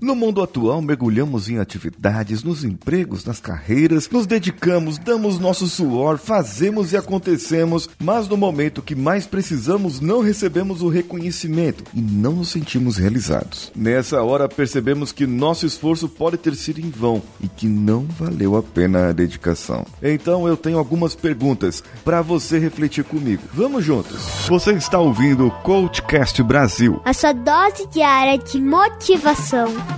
No mundo atual, mergulhamos em atividades, nos empregos, nas carreiras, nos dedicamos, damos nosso suor, fazemos e acontecemos, mas no momento que mais precisamos, não recebemos o reconhecimento e não nos sentimos realizados. Nessa hora, percebemos que nosso esforço pode ter sido em vão e que não valeu a pena a dedicação. Então, eu tenho algumas perguntas para você refletir comigo. Vamos juntos. Você está ouvindo o Coachcast Brasil. A sua dose diária de motivação.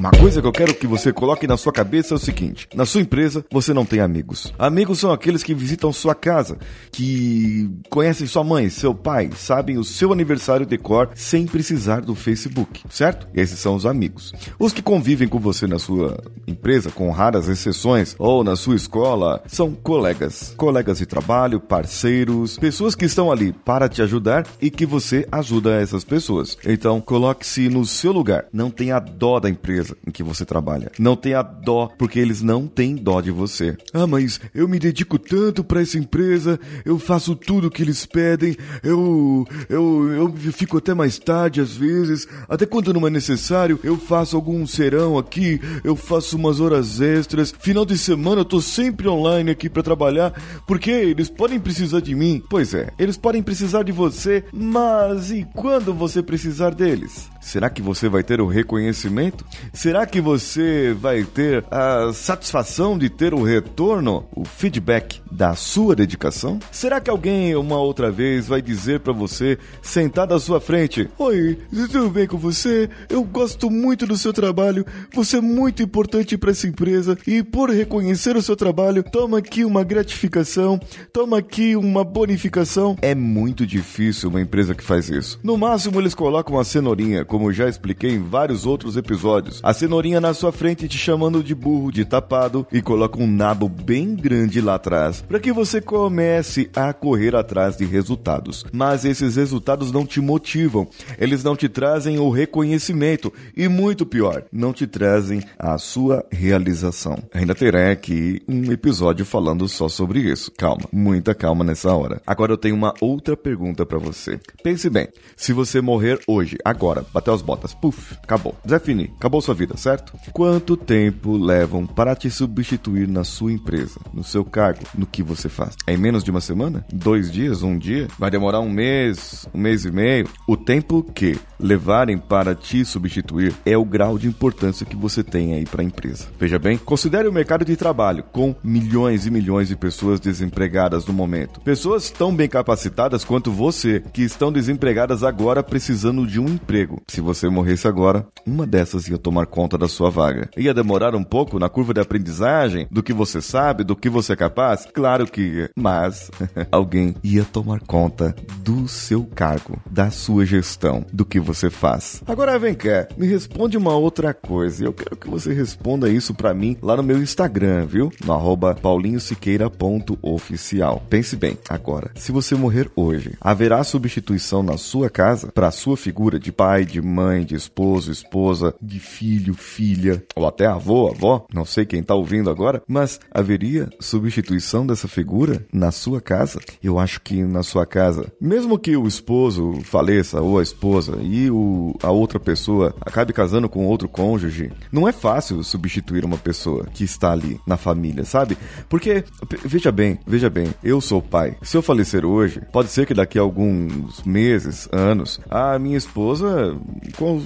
Uma coisa que eu quero que você coloque na sua cabeça é o seguinte: na sua empresa você não tem amigos. Amigos são aqueles que visitam sua casa, que conhecem sua mãe, seu pai, sabem o seu aniversário de cor sem precisar do Facebook, certo? Esses são os amigos. Os que convivem com você na sua empresa, com raras exceções, ou na sua escola, são colegas. Colegas de trabalho, parceiros, pessoas que estão ali para te ajudar e que você ajuda essas pessoas. Então, coloque-se no seu lugar. Não tenha dó da empresa em que você trabalha. Não tenha dó, porque eles não têm dó de você. Ah, mas eu me dedico tanto para essa empresa, eu faço tudo o que eles pedem, eu, eu, eu fico até mais tarde às vezes, até quando não é necessário, eu faço algum serão aqui, eu faço umas horas extras. Final de semana eu tô sempre online aqui para trabalhar, porque eles podem precisar de mim. Pois é, eles podem precisar de você, mas e quando você precisar deles? Será que você vai ter o reconhecimento? Será que você vai ter a satisfação de ter o retorno, o feedback da sua dedicação? Será que alguém uma outra vez vai dizer para você, sentado à sua frente: Oi, tudo bem com você? Eu gosto muito do seu trabalho, você é muito importante para essa empresa e por reconhecer o seu trabalho, toma aqui uma gratificação, toma aqui uma bonificação. É muito difícil uma empresa que faz isso. No máximo, eles colocam uma cenourinha, como já expliquei em vários outros episódios. A cenourinha na sua frente te chamando de burro, de tapado e coloca um nabo bem grande lá atrás para que você comece a correr atrás de resultados. Mas esses resultados não te motivam, eles não te trazem o reconhecimento e muito pior, não te trazem a sua realização. Ainda terá aqui um episódio falando só sobre isso. Calma, muita calma nessa hora. Agora eu tenho uma outra pergunta para você. Pense bem, se você morrer hoje, agora, bateu as botas, puf, acabou. Zé Fini, acabou sua vida, certo? Quanto tempo levam para te substituir na sua empresa, no seu cargo, no que você faz? É em menos de uma semana? Dois dias? Um dia? Vai demorar um mês? Um mês e meio? O tempo que levarem para te substituir é o grau de importância que você tem aí para a empresa. Veja bem, considere o mercado de trabalho com milhões e milhões de pessoas desempregadas no momento. Pessoas tão bem capacitadas quanto você que estão desempregadas agora precisando de um emprego. Se você morresse agora, uma dessas ia tomar conta da sua vaga. Ia demorar um pouco na curva de aprendizagem do que você sabe, do que você é capaz? Claro que ia. Mas alguém ia tomar conta do seu cargo, da sua gestão, do que você faz. Agora vem cá, me responde uma outra coisa. Eu quero que você responda isso para mim lá no meu Instagram, viu? No arroba paulinhosiqueira.oficial. Pense bem, agora, se você morrer hoje, haverá substituição na sua casa para a sua figura de pai, de mãe, de esposo, esposa, de filho, filha, ou até avô, avó, não sei quem tá ouvindo agora, mas haveria substituição dessa figura na sua casa? Eu acho que na sua casa, mesmo que o esposo faleça ou a esposa e o, a outra pessoa acabe casando com outro cônjuge, não é fácil substituir uma pessoa que está ali na família, sabe? Porque, veja bem, veja bem, eu sou pai. Se eu falecer hoje, pode ser que daqui a alguns meses, anos, a minha esposa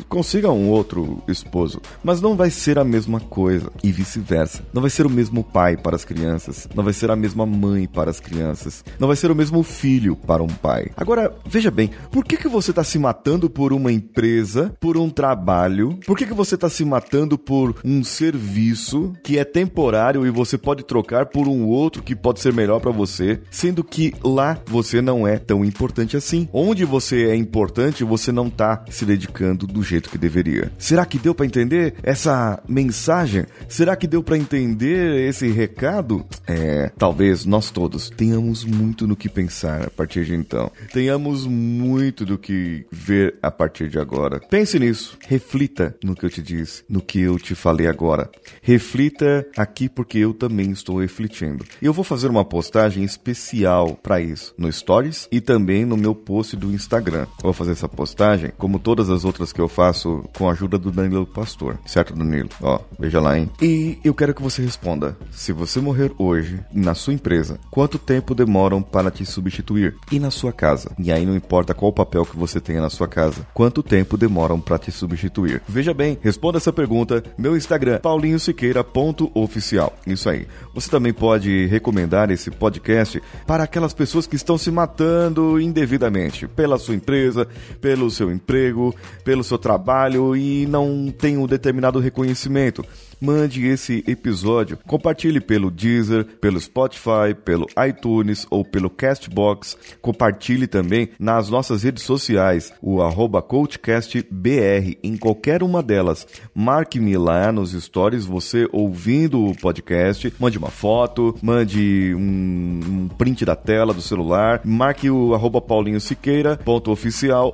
consiga um outro esposo, mas não vai ser a mesma coisa e vice-versa. Não vai ser o mesmo pai para as crianças, não vai ser a mesma mãe para as crianças, não vai ser o mesmo filho para um pai. Agora, veja bem, por que que você está se matando por uma empresa, por um trabalho? Por que que você está se matando por um serviço que é temporário e você pode trocar por um outro que pode ser melhor para você, sendo que lá você não é tão importante assim? Onde você é importante, você não está se dedicando do jeito que deveria. Será que deu para entender entender essa mensagem? Será que deu para entender esse recado? É, talvez nós todos tenhamos muito no que pensar a partir de então. Tenhamos muito do que ver a partir de agora. Pense nisso, reflita no que eu te disse, no que eu te falei agora. Reflita aqui porque eu também estou refletindo. Eu vou fazer uma postagem especial para isso no Stories e também no meu post do Instagram. vou fazer essa postagem, como todas as outras que eu faço, com a ajuda do Danilo Pastor. Certo, Danilo? Ó, veja lá, hein? E eu quero que você responda: se você morrer hoje, na sua empresa, quanto tempo demoram para te substituir? E na sua casa? E aí não importa qual papel que você tenha na sua casa, quanto tempo demoram para te substituir? Veja bem, responda essa pergunta. Meu Instagram, paulinhosiqueira.oficial. Isso aí. Você também pode recomendar esse podcast para aquelas pessoas que estão se matando indevidamente pela sua empresa, pelo seu emprego, pelo seu trabalho e não tem um determinado reconhecimento mande esse episódio, compartilhe pelo Deezer, pelo Spotify, pelo iTunes ou pelo Castbox. Compartilhe também nas nossas redes sociais, o arroba CoachCastBR, em qualquer uma delas. Marque-me lá nos stories, você ouvindo o podcast, mande uma foto, mande um, um print da tela do celular, marque o arroba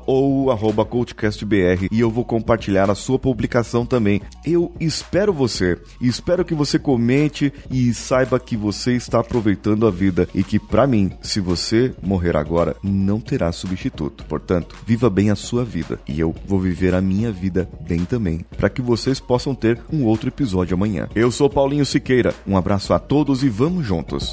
ou o arroba CoachCastBR e eu vou compartilhar a sua publicação também. Eu espero você espero que você comente e saiba que você está aproveitando a vida e que, para mim, se você morrer agora, não terá substituto. Portanto, viva bem a sua vida e eu vou viver a minha vida bem também, para que vocês possam ter um outro episódio amanhã. Eu sou Paulinho Siqueira. Um abraço a todos e vamos juntos.